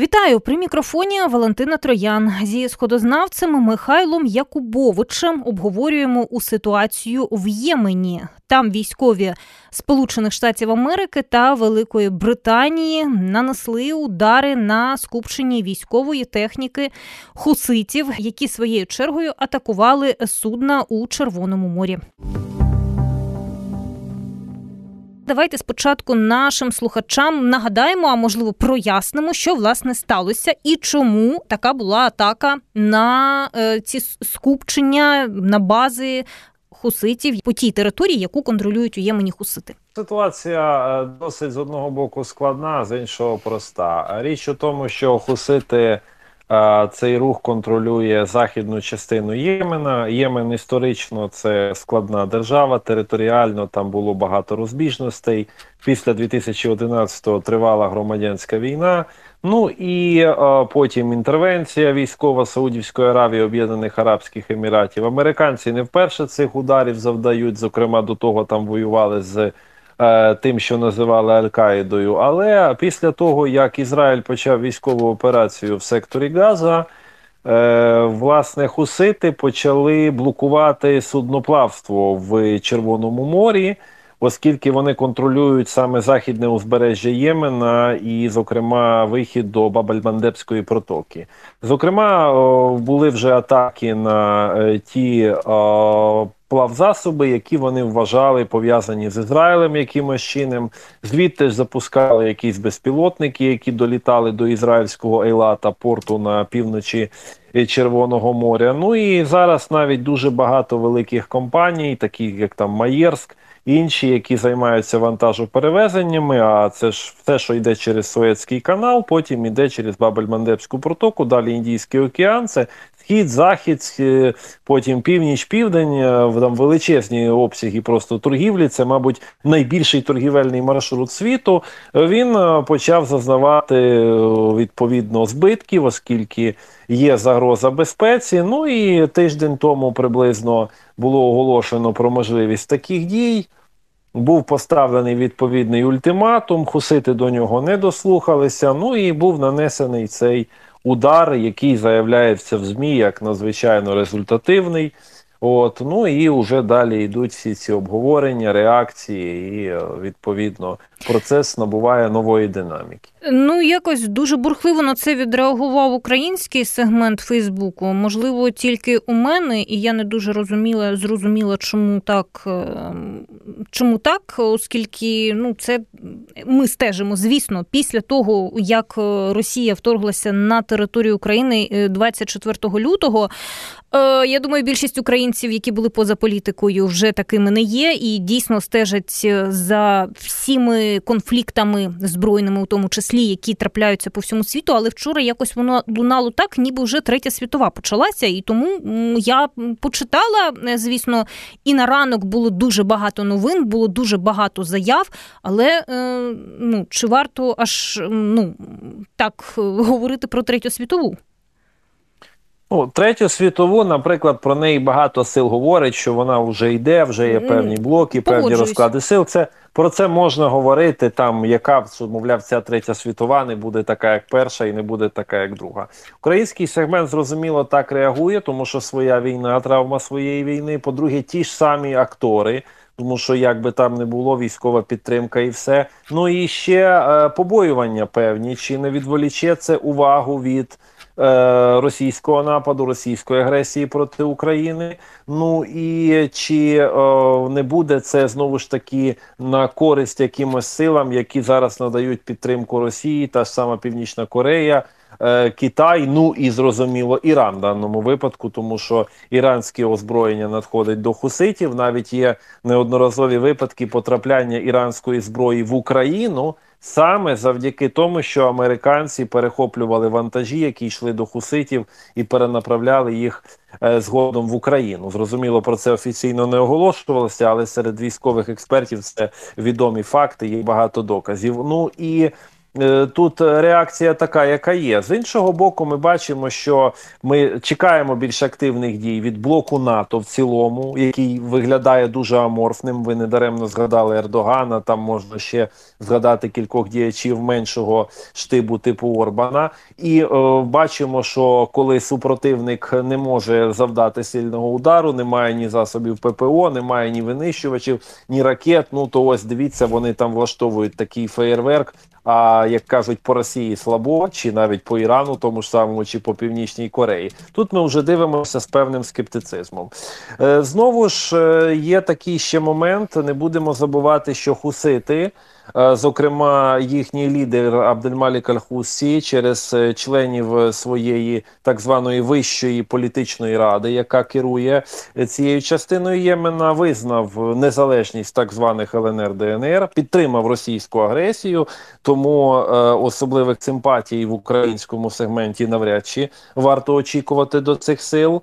Вітаю при мікрофоні Валентина Троян зі сходознавцем Михайлом Якубовичем обговорюємо у ситуацію в Ємені. Там військові Сполучених Штатів Америки та Великої Британії нанесли удари на скупченні військової техніки хуситів, які своєю чергою атакували судна у Червоному морі. Давайте спочатку нашим слухачам нагадаємо, а можливо прояснимо, що власне сталося і чому така була атака на е, ці скупчення на бази хуситів по тій території, яку контролюють у Ємені хусити. Ситуація е, досить з одного боку складна, з іншого проста. Річ у тому, що хусити. Цей рух контролює західну частину Ємена. Ємен історично це складна держава. Територіально там було багато розбіжностей. Після 2011-го тривала громадянська війна. Ну і а, потім інтервенція військова Саудівської Аравії, Об'єднаних Арабських Еміратів. Американці не вперше цих ударів завдають. Зокрема, до того там воювали з. Е, тим, що називали Аль-Каїдою. Але після того, як Ізраїль почав військову операцію в секторі Газа, е, власне, хусити почали блокувати судноплавство в Червоному морі. Оскільки вони контролюють саме західне узбережжя Ємена і, зокрема, вихід до Бабальмандебської протоки. Зокрема, були вже атаки на е, ті плавзасоби, які вони вважали пов'язані з Ізраїлем якимось чином. Звідти ж запускали якісь безпілотники, які долітали до ізраїльського Ейлата, порту на півночі Червоного моря. Ну і зараз навіть дуже багато великих компаній, таких як там Маєрськ. Інші, які займаються вантажоперевезеннями, а це ж все, що йде через Суецький канал, потім йде через Бабель-Мандебську протоку, далі Індійський океан. Це схід, захід, потім північ, південь, е, там величезні обсяги просто торгівлі. Це, мабуть, найбільший торгівельний маршрут світу. Він е, почав зазнавати е, відповідно збитків, оскільки є загроза безпеці. Ну і тиждень тому приблизно було оголошено про можливість таких дій. Був поставлений відповідний ультиматум, хусити до нього не дослухалися. Ну і був нанесений цей удар, який заявляється в ЗМІ як надзвичайно результативний. От, ну і вже далі йдуть всі ці обговорення, реакції, і е, відповідно процес набуває нової динаміки. Ну якось дуже бурхливо на це відреагував український сегмент Фейсбуку. Можливо, тільки у мене, і я не дуже розуміла, зрозуміла, чому так, е, чому так, оскільки ну це ми стежимо, звісно, після того як е, Росія вторглася на територію України 24 лютого. Е, я думаю, більшість українців, які були поза політикою, вже такими не є, і дійсно стежать е, за всіми конфліктами збройними, у тому числі, які трапляються по всьому світу. Але вчора якось воно лунало так, ніби вже третя світова почалася. І тому я почитала, е, звісно, і на ранок було дуже багато новин, було дуже багато заяв. Але ну чи варто аж ну так говорити про третю світову? Ну, третю світову, наприклад, про неї багато сил говорить, що вона вже йде, вже є певні блоки, певні розклади сил. Це про це можна говорити. Там яка мовляв, ця третя світова не буде така, як перша, і не буде така, як друга. Український сегмент зрозуміло так реагує, тому що своя війна, травма своєї війни. По-друге, ті ж самі актори. Тому що як би там не було, військова підтримка і все. Ну і ще е, побоювання певні, чи не відволіче це увагу від Е, російського нападу, російської агресії проти України. Ну і чи е, не буде це знову ж таки на користь якимось силам, які зараз надають підтримку Росії, та ж сама Північна Корея. Е, Китай, ну і зрозуміло, Іран в даному випадку, тому що іранське озброєння надходить до хуситів. Навіть є неодноразові випадки потрапляння іранської зброї в Україну саме завдяки тому, що американці перехоплювали вантажі, які йшли до хуситів, і перенаправляли їх е, згодом в Україну. Зрозуміло, про це офіційно не оголошувалося, але серед військових експертів це відомі факти. Є багато доказів. Ну і тут реакція така, яка є. З іншого боку, ми бачимо, що ми чекаємо більш активних дій від блоку НАТО в цілому, який виглядає дуже аморфним. Ви недаремно згадали Ердогана. Там можна ще згадати кількох діячів меншого штибу типу Орбана. І е, бачимо, що коли супротивник не може завдати сильного удару, немає ні засобів ППО, немає ні винищувачів, ні ракет. Ну то ось дивіться, вони там влаштовують такий феєрверк. А як кажуть по Росії слабо, чи навіть по Ірану, тому ж самому, чи по Північній Кореї, тут ми вже дивимося з певним скептицизмом. Е, знову ж е, є такий ще момент. Не будемо забувати, що хусити. Е, зокрема, їхній лідер Абдельмалік Аль-Хусі через е, членів своєї так званої вищої політичної ради, яка керує цією частиною Ємена, визнав незалежність так званих ЛНР ДНР, підтримав російську агресію, тому е, особливих симпатій в українському сегменті навряд чи варто очікувати до цих сил.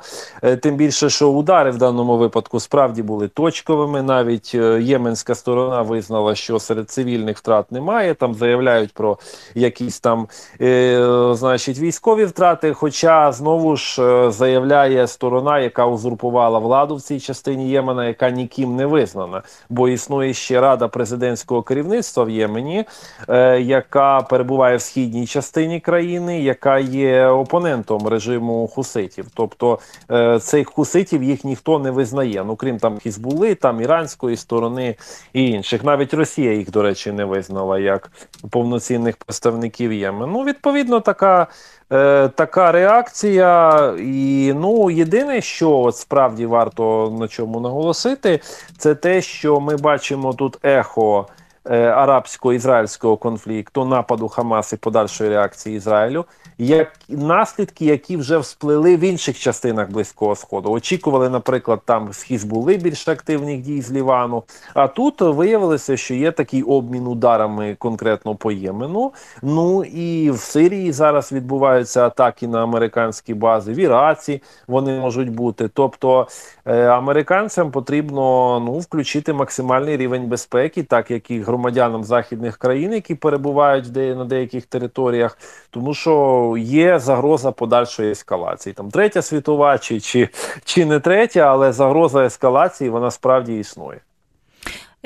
Тим більше, що удари в даному випадку справді були точковими. Навіть єменська сторона визнала, що серед цивільних цивільних втрат немає. Там заявляють про якісь там е, значить військові втрати. Хоча знову ж е, заявляє сторона, яка узурпувала владу в цій частині Ємена, яка ніким не визнана, бо існує ще рада президентського керівництва в Ємені, е, яка перебуває в східній частині країни, яка є опонентом режиму хуситів. Тобто е, цих хуситів їх ніхто не визнає. Ну крім там Хізбули, там іранської сторони і інших. Навіть Росія їх, до речі, не визнала як повноцінних представників Ємену. Ну, відповідно, така е, така реакція. І ну, єдине, що от справді варто на чому наголосити, це те, що ми бачимо тут ехо. Е, арабсько-ізраїльського конфлікту, нападу Хамас і подальшої реакції Ізраїлю, як наслідки, які вже всплили в інших частинах близького сходу. Очікували, наприклад, там з Хізбули більш активних дій з Лівану. А тут виявилося, що є такий обмін ударами конкретно по Ємену. Ну і в Сирії зараз відбуваються атаки на американські бази. В Іраці вони можуть бути. Тобто е, американцям потрібно ну включити максимальний рівень безпеки, так як і громадянам західних країн, які перебувають де на деяких територіях, тому що є загроза подальшої ескалації. Там третя світова, чи, чи, чи не третя, але загроза ескалації вона справді існує.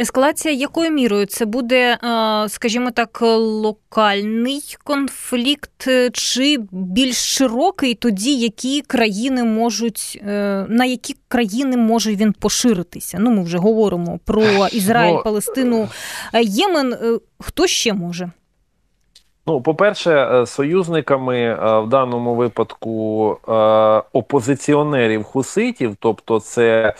Ескалація якою мірою це буде, е, скажімо так, локальний конфлікт, е, чи більш широкий, тоді які країни можуть е, на які країни може він поширитися? Ну, ми вже говоримо про Ізраїль, ну, Палестину, Ємен. Хто ще може? Ну, по-перше, е, союзниками е, в даному випадку е, опозиціонерів хуситів, тобто це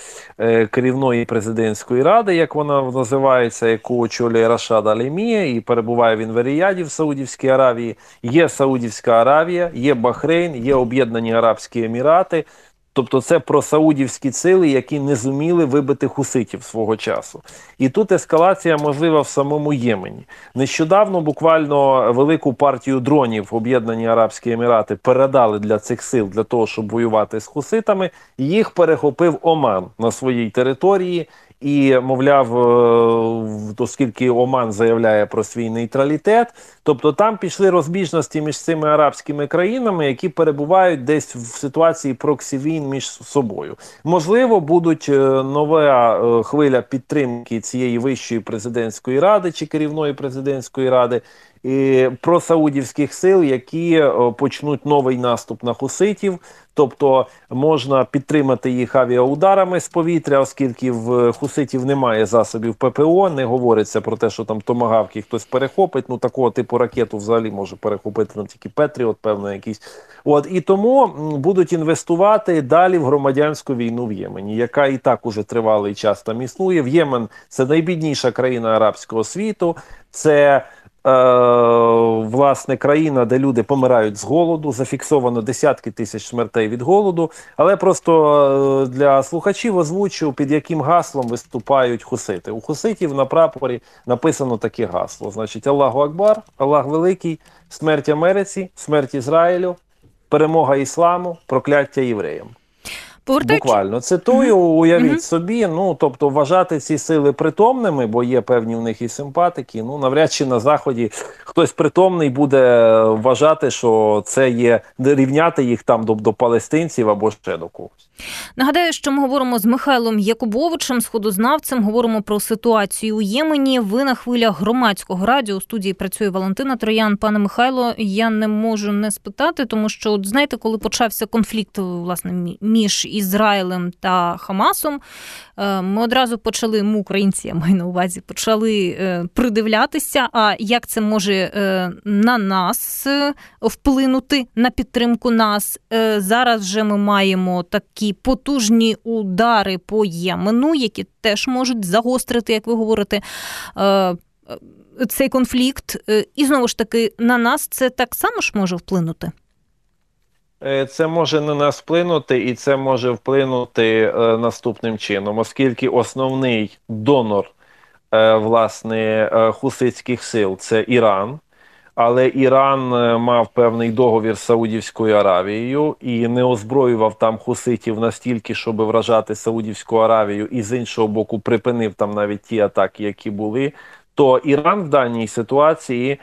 керівної президентської ради, як вона називається, яку очолює Рашад Алімія, і перебуває він в Еріяді в Саудівській Аравії. Є Саудівська Аравія, є Бахрейн, є Об'єднані Арабські Емірати. Тобто це про саудівські сили, які не зуміли вибити хуситів свого часу. І тут ескалація можлива в самому Ємені. Нещодавно буквально велику партію дронів Об'єднані Арабські Емірати передали для цих сил для того, щоб воювати з хуситами. Їх перехопив Оман на своїй території. І, мовляв, е, оскільки Оман заявляє про свій нейтралітет, тобто там пішли розбіжності між цими арабськими країнами, які перебувають десь в ситуації проксівін між собою. Можливо, будуть е, нова е, хвиля підтримки цієї вищої президентської ради чи керівної президентської ради просаудівських сил, які почнуть новий наступ на хуситів. Тобто можна підтримати їх авіаударами з повітря, оскільки в Хуситів немає засобів ППО. Не говориться про те, що там томагавки хтось перехопить. Ну такого типу ракету взагалі може перехопити там тільки Петріот, певно, якийсь. От і тому будуть інвестувати далі в громадянську війну в Ємені, яка і так уже тривалий час там існує. В Ємен це найбідніша країна арабського світу. Це Е, власне країна, де люди помирають з голоду, зафіксовано десятки тисяч смертей від голоду. Але просто е, для слухачів озвучу, під яким гаслом виступають хусити. У хуситів на прапорі написано таке гасло: значить, Аллаху Акбар, Аллах Великий, смерть Америці, смерть Ізраїлю, перемога ісламу, прокляття євреям. Повертаючи... Буквально цитую, уявіть угу. собі. Ну тобто, вважати ці сили притомними, бо є певні в них і симпатики. Ну навряд чи на заході хтось притомний буде вважати, що це є рівняти їх там до, до палестинців або ще до когось. Нагадаю, що ми говоримо з Михайлом Якубовичем, сходознавцем. Говоримо про ситуацію у Ємені. Ви на хвилях громадського радіо у студії працює Валентина Троян. Пане Михайло, я не можу не спитати, тому що от знаєте, коли почався конфлікт власне між Ізраїлем та Хамасом, е, ми одразу почали. Ми українці я маю на увазі, почали е, придивлятися. А як це може е, на нас вплинути на підтримку нас? Зараз вже ми маємо такі потужні удари по Ємену, які теж можуть загострити, як ви говорите. Цей конфлікт, і знову ж таки, на нас це так само ж може вплинути. Е, це може на нас вплинути, і це може вплинути е, наступним чином, оскільки основний донор е, власне е, хуситських сил це Іран. Але Іран е, мав певний договір з Саудівською Аравією і не озброював там хуситів настільки, щоб вражати Саудівську Аравію, і з іншого боку припинив там навіть ті атаки, які були. То Іран в даній ситуації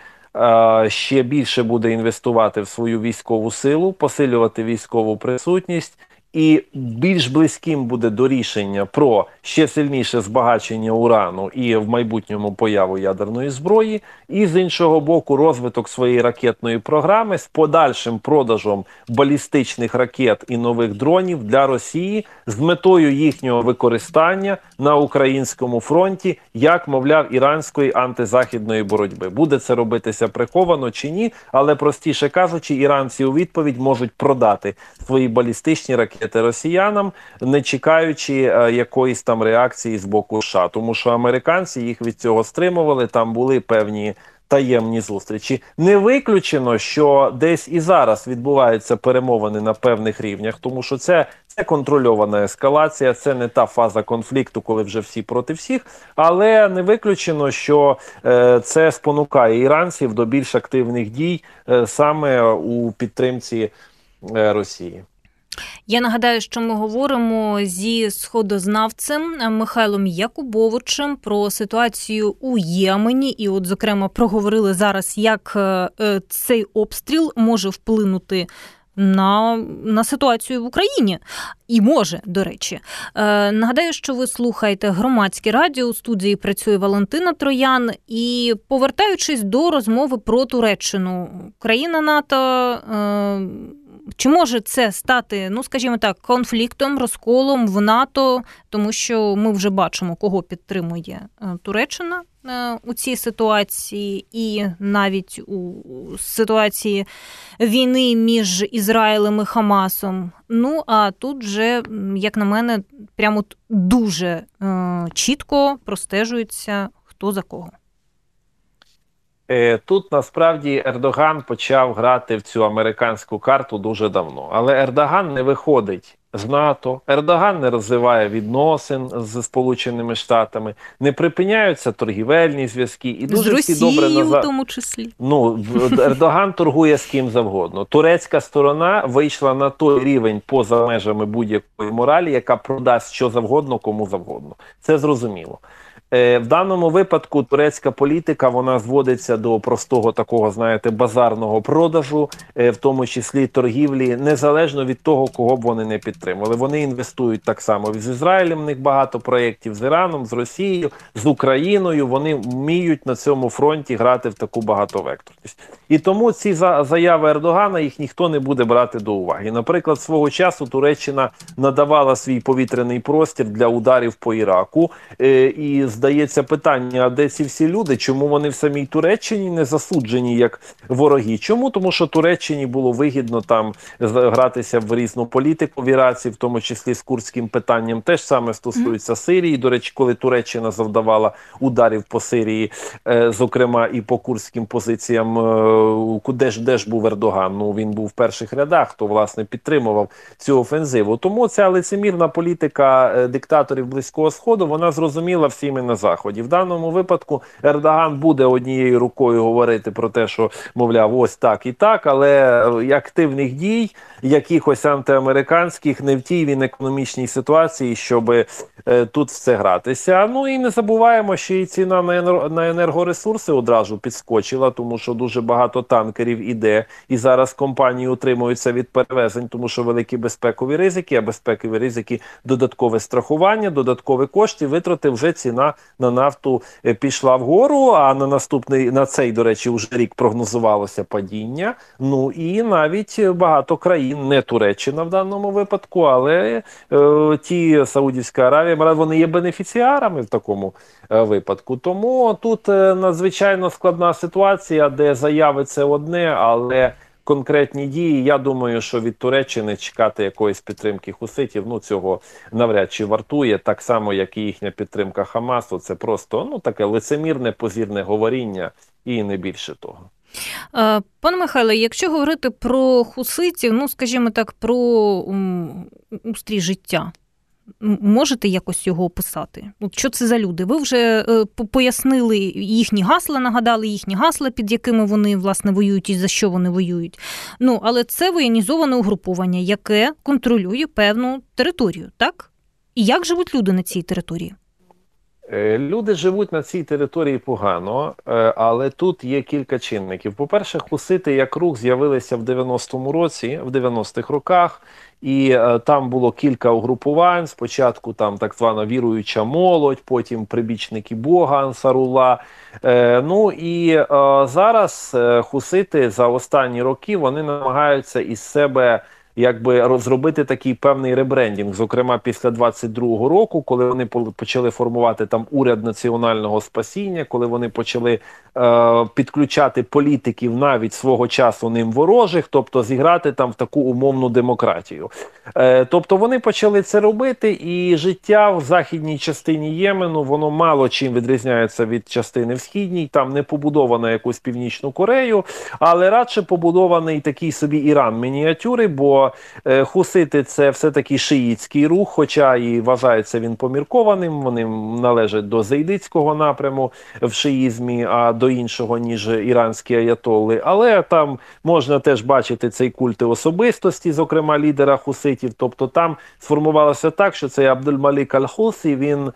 ще більше буде інвестувати в свою військову силу, посилювати військову присутність і більш близьким буде до рішення про ще сильніше збагачення урану і в майбутньому появу ядерної зброї, і з іншого боку, розвиток своєї ракетної програми з подальшим продажем балістичних ракет і нових дронів для Росії з метою їхнього використання на українському фронті, як мовляв, іранської антизахідної боротьби. Буде це робитися приховано чи ні, але простіше кажучи, іранці у відповідь можуть продати свої балістичні ракети ракети росіянам, не чекаючи е, якоїсь там реакції з боку США, тому що американці їх від цього стримували. Там були певні. Таємні зустрічі не виключено, що десь і зараз відбуваються перемовини на певних рівнях, тому що це це контрольована ескалація, це не та фаза конфлікту, коли вже всі проти всіх. Але не виключено, що е, це спонукає іранців до більш активних дій е, саме у підтримці е, Росії. Я нагадаю, що ми говоримо зі сходознавцем Михайлом Якубовичем про ситуацію у Ємені, і, от, зокрема, проговорили зараз, як е, е, цей обстріл може вплинути. На на ситуацію в Україні і може, до речі. Е, Нагадаю, що ви слухаєте громадське радіо. У студії працює Валентина Троян. І повертаючись до розмови про Туреччину, країна НАТО. Е, чи може це стати, ну скажімо так, конфліктом, розколом в НАТО, тому що ми вже бачимо, кого підтримує е, Туреччина е, у цій ситуації, і навіть у ситуації війни між Ізраїлем і Хамасом. Ну а тут вже, як на мене, прямо дуже е, чітко простежується хто за кого. Е, тут насправді Ердоган почав грати в цю американську карту дуже давно, але Ердоган не виходить з НАТО, Ердоган не розвиває відносин з Сполученими Штатами, не припиняються торгівельні зв'язки і дуже з всі добре назад... в тому числі. Ну Ердоган торгує з ким завгодно. Турецька сторона вийшла на той рівень поза межами будь-якої моралі, яка продасть що завгодно, кому завгодно. Це зрозуміло. Е, в даному випадку турецька політика вона зводиться до простого такого, знаєте, базарного продажу, е, в тому числі торгівлі, незалежно від того, кого б вони не підтримували. Вони інвестують так само з Ізраїлем. В них багато проєктів з Іраном, з Росією, з Україною. Вони вміють на цьому фронті грати в таку багатовекторність. І тому ці заяви Ердогана їх ніхто не буде брати до уваги. Наприклад, свого часу Туреччина надавала свій повітряний простір для ударів по Іраку. Е, і здається питання: а де ці всі люди? Чому вони в самій Туреччині не засуджені як вороги? Чому тому, що Туреччині було вигідно там гратися в різну політику в Іраці, в тому числі з курдським питанням, теж саме стосується Сирії. До речі, коли Туреччина завдавала ударів по Сирії, е, зокрема і по курдським позиціям, е, де ж де ж був Ердоган? Ну він був в перших рядах, хто власне підтримував цю офензиву. Тому ця лицемірна політика е, диктаторів близького сходу вона зрозуміла всіми на заході. В даному випадку Ердоган буде однією рукою говорити про те, що мовляв, ось так і так, але активних дій якихось антиамериканських не в тій він економічній ситуації, щоб е, тут все гратися. Ну і не забуваємо, що і ціна на енергоресурси одразу підскочила, тому що дуже багато танкерів іде, і зараз компанії утримуються від перевезень, тому що великі безпекові ризики, а безпекові ризики додаткове страхування, додаткові кошти. Витрати вже ціна на нафту е, пішла вгору. А на наступний на цей, до речі, вже рік прогнозувалося падіння. Ну і навіть багато країн, не Туреччина в даному випадку, але е, ті Саудівська Аравія, вони є бенефіціарами в такому е, випадку. Тому тут е, надзвичайно складна ситуація, де заяви це одне, але конкретні дії. Я думаю, що від Туреччини чекати якоїсь підтримки хуситів, ну цього навряд чи вартує, так само, як і їхня підтримка Хамасу. Це просто ну таке лицемірне позірне говоріння і не більше того. Е, пане Михайле, якщо говорити про хуситів, ну скажімо так, про устрій життя, можете якось його описати? Що це за люди? Ви вже е, пояснили їхні гасла, нагадали їхні гасла, під якими вони власне воюють і за що вони воюють. Ну, але це воєнізоване угруповання, яке контролює певну територію, так? І як живуть люди на цій території? Е, люди живуть на цій території погано, е, але тут є кілька чинників. По-перше, хусити як рух з'явилися в 90-му році, в 90-х роках, і е, там було кілька угрупувань. Спочатку там так звана віруюча молодь, потім прибічники Бога Ансарула. Ну і зараз хусити за останні роки вони намагаються із себе якби розробити такий певний ребрендінг, зокрема після 22-го року, коли вони почали формувати там уряд національного спасіння, коли вони почали е, підключати політиків навіть свого часу ним ворожих, тобто зіграти там в таку умовну демократію. Е, Тобто вони почали це робити, і життя в західній частині Ємену воно мало чим відрізняється від частини в східній, там не побудована якусь північну Корею, але радше побудований такий собі Іран мініатюри. бо Е, хусити це все-таки шиїцький рух, хоча і вважається він поміркованим. Вони належать до зайдицького напряму в шиїзмі, а до іншого, ніж іранські аятоли. Але там можна теж бачити цей культи особистості, зокрема лідера хуситів. Тобто там сформувалося так, що цей Абдульмалік Аль-Хусі, він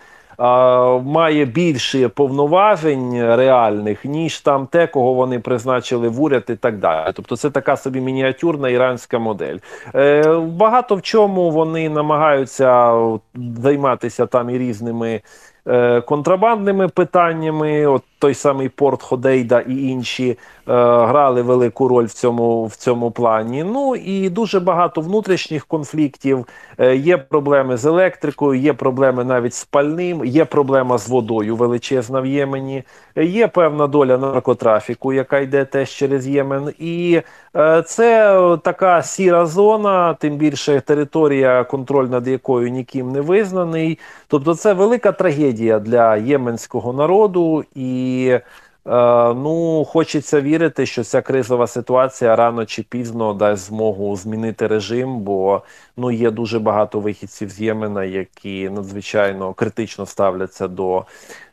має більше повноважень реальних, ніж там те, кого вони призначили в уряд і так далі. Тобто це така собі мініатюрна іранська модель. Е, Багато в чому вони намагаються займатися там і різними. Е, контрабандними питаннями, от той самий Порт Ходейда і інші е, грали велику роль в цьому в цьому плані. Ну і дуже багато внутрішніх конфліктів. Е, є проблеми з електрикою, є проблеми навіть з пальним, є проблема з водою величезна в Ємені, є певна доля наркотрафіку, яка йде теж через Ємен. І е, це така сіра зона, тим більше територія, контроль над якою ніким не визнаний. Тобто, це велика трагедія для єменського народу і. Е, ну хочеться вірити, що ця кризова ситуація рано чи пізно дасть змогу змінити режим, бо ну є дуже багато вихідців з Ємена, які надзвичайно критично ставляться до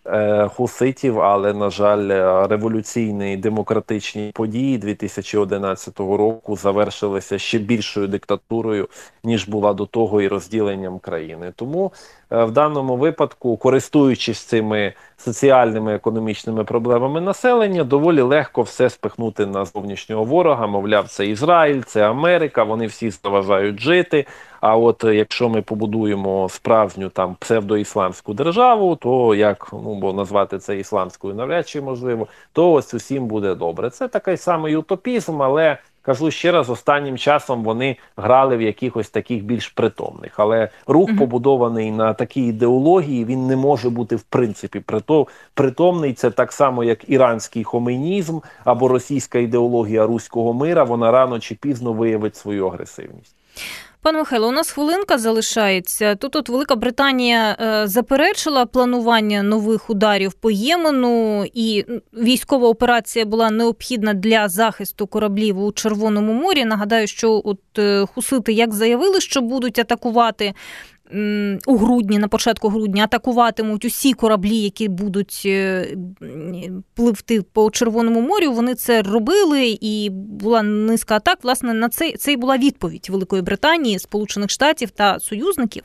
Е, хуситів, але на жаль, революційні демократичні події 2011 року завершилися ще більшою диктатурою ніж була до того, і розділенням країни. Тому е, в даному випадку, користуючись цими соціальними економічними проблемами населення, доволі легко все спихнути на зовнішнього ворога. Мовляв, це Ізраїль, це Америка. Вони всі заважають жити. А от е, якщо ми побудуємо справжню там псевдоісламську державу, то як ну бо назвати це ісламською навряд чи можливо, то ось усім буде добре. Це такий самий утопізм, але кажу ще раз, останнім часом вони грали в якихось таких більш притомних. Але рух, побудований на такій ідеології, він не може бути в принципі притомний. Це так само, як іранський хомейнізм або російська ідеологія руського мира. Вона рано чи пізно виявить свою агресивність. Пане Михайло, у нас хвилинка залишається. Тут от Велика Британія е, заперечила планування нових ударів по Ємену, і військова операція була необхідна для захисту кораблів у Червоному морі. Нагадаю, що от е, хусити як заявили, що будуть атакувати у грудні, на початку грудня, атакуватимуть усі кораблі, які будуть пливти по Червоному морю. Вони це робили, і була низка атак. Власне, на це це і була відповідь Великої Британії, Сполучених Штатів та союзників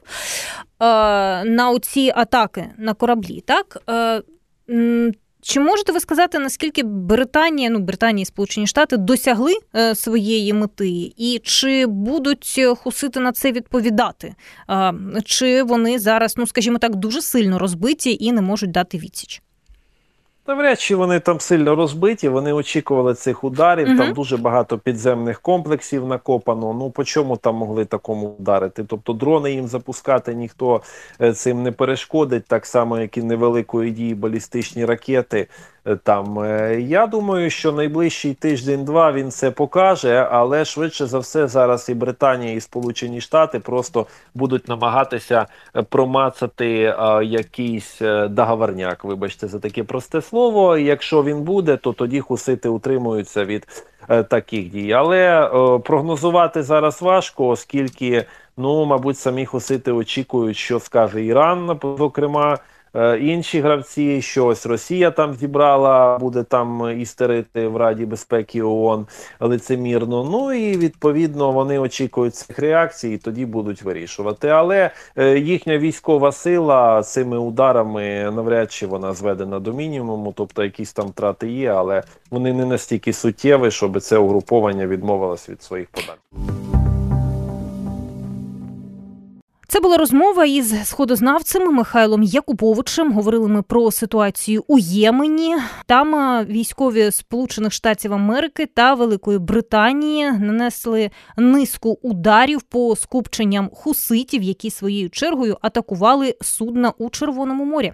на оці атаки на кораблі. Так чи можете ви сказати, наскільки Британія, ну Британія і Сполучені Штати досягли е, своєї мети, і чи будуть хусити на це відповідати? Е, чи вони зараз, ну скажімо так, дуже сильно розбиті і не можуть дати відсіч? Навряд чи вони там сильно розбиті, вони очікували цих ударів. Угу. Там дуже багато підземних комплексів накопано. Ну по чому там могли такому вдарити? Тобто дрони їм запускати ніхто е, цим не перешкодить, так само, як і невеликої дії балістичні ракети. Там е, я думаю, що найближчий тиждень-два він це покаже, але швидше за все зараз і Британія, і Сполучені Штати просто будуть намагатися е, промацати а, е, якийсь договорняк. Вибачте, за таке просте слово. Якщо він буде, то тоді хусити утримуються від а, таких дій. Але а, прогнозувати зараз важко, оскільки ну, мабуть, самі хусити очікують, що скаже Іран, зокрема. Е, інші гравці, що ось Росія там зібрала, буде там істерити в Раді безпеки ООН лицемірно. Ну і відповідно вони очікують цих реакцій, і тоді будуть вирішувати. Але е, їхня військова сила цими ударами навряд чи вона зведена до мінімуму, тобто якісь там втрати є, але вони не настільки суттєві, щоб це угруповання відмовилось від своїх податків. Це була розмова із сходознавцем Михайлом Якуповичем. Говорили ми про ситуацію у Ємені. Там е, військові Сполучених Штатів Америки та Великої Британії нанесли низку ударів по скупченням хуситів, які своєю чергою атакували судна у Червоному морі.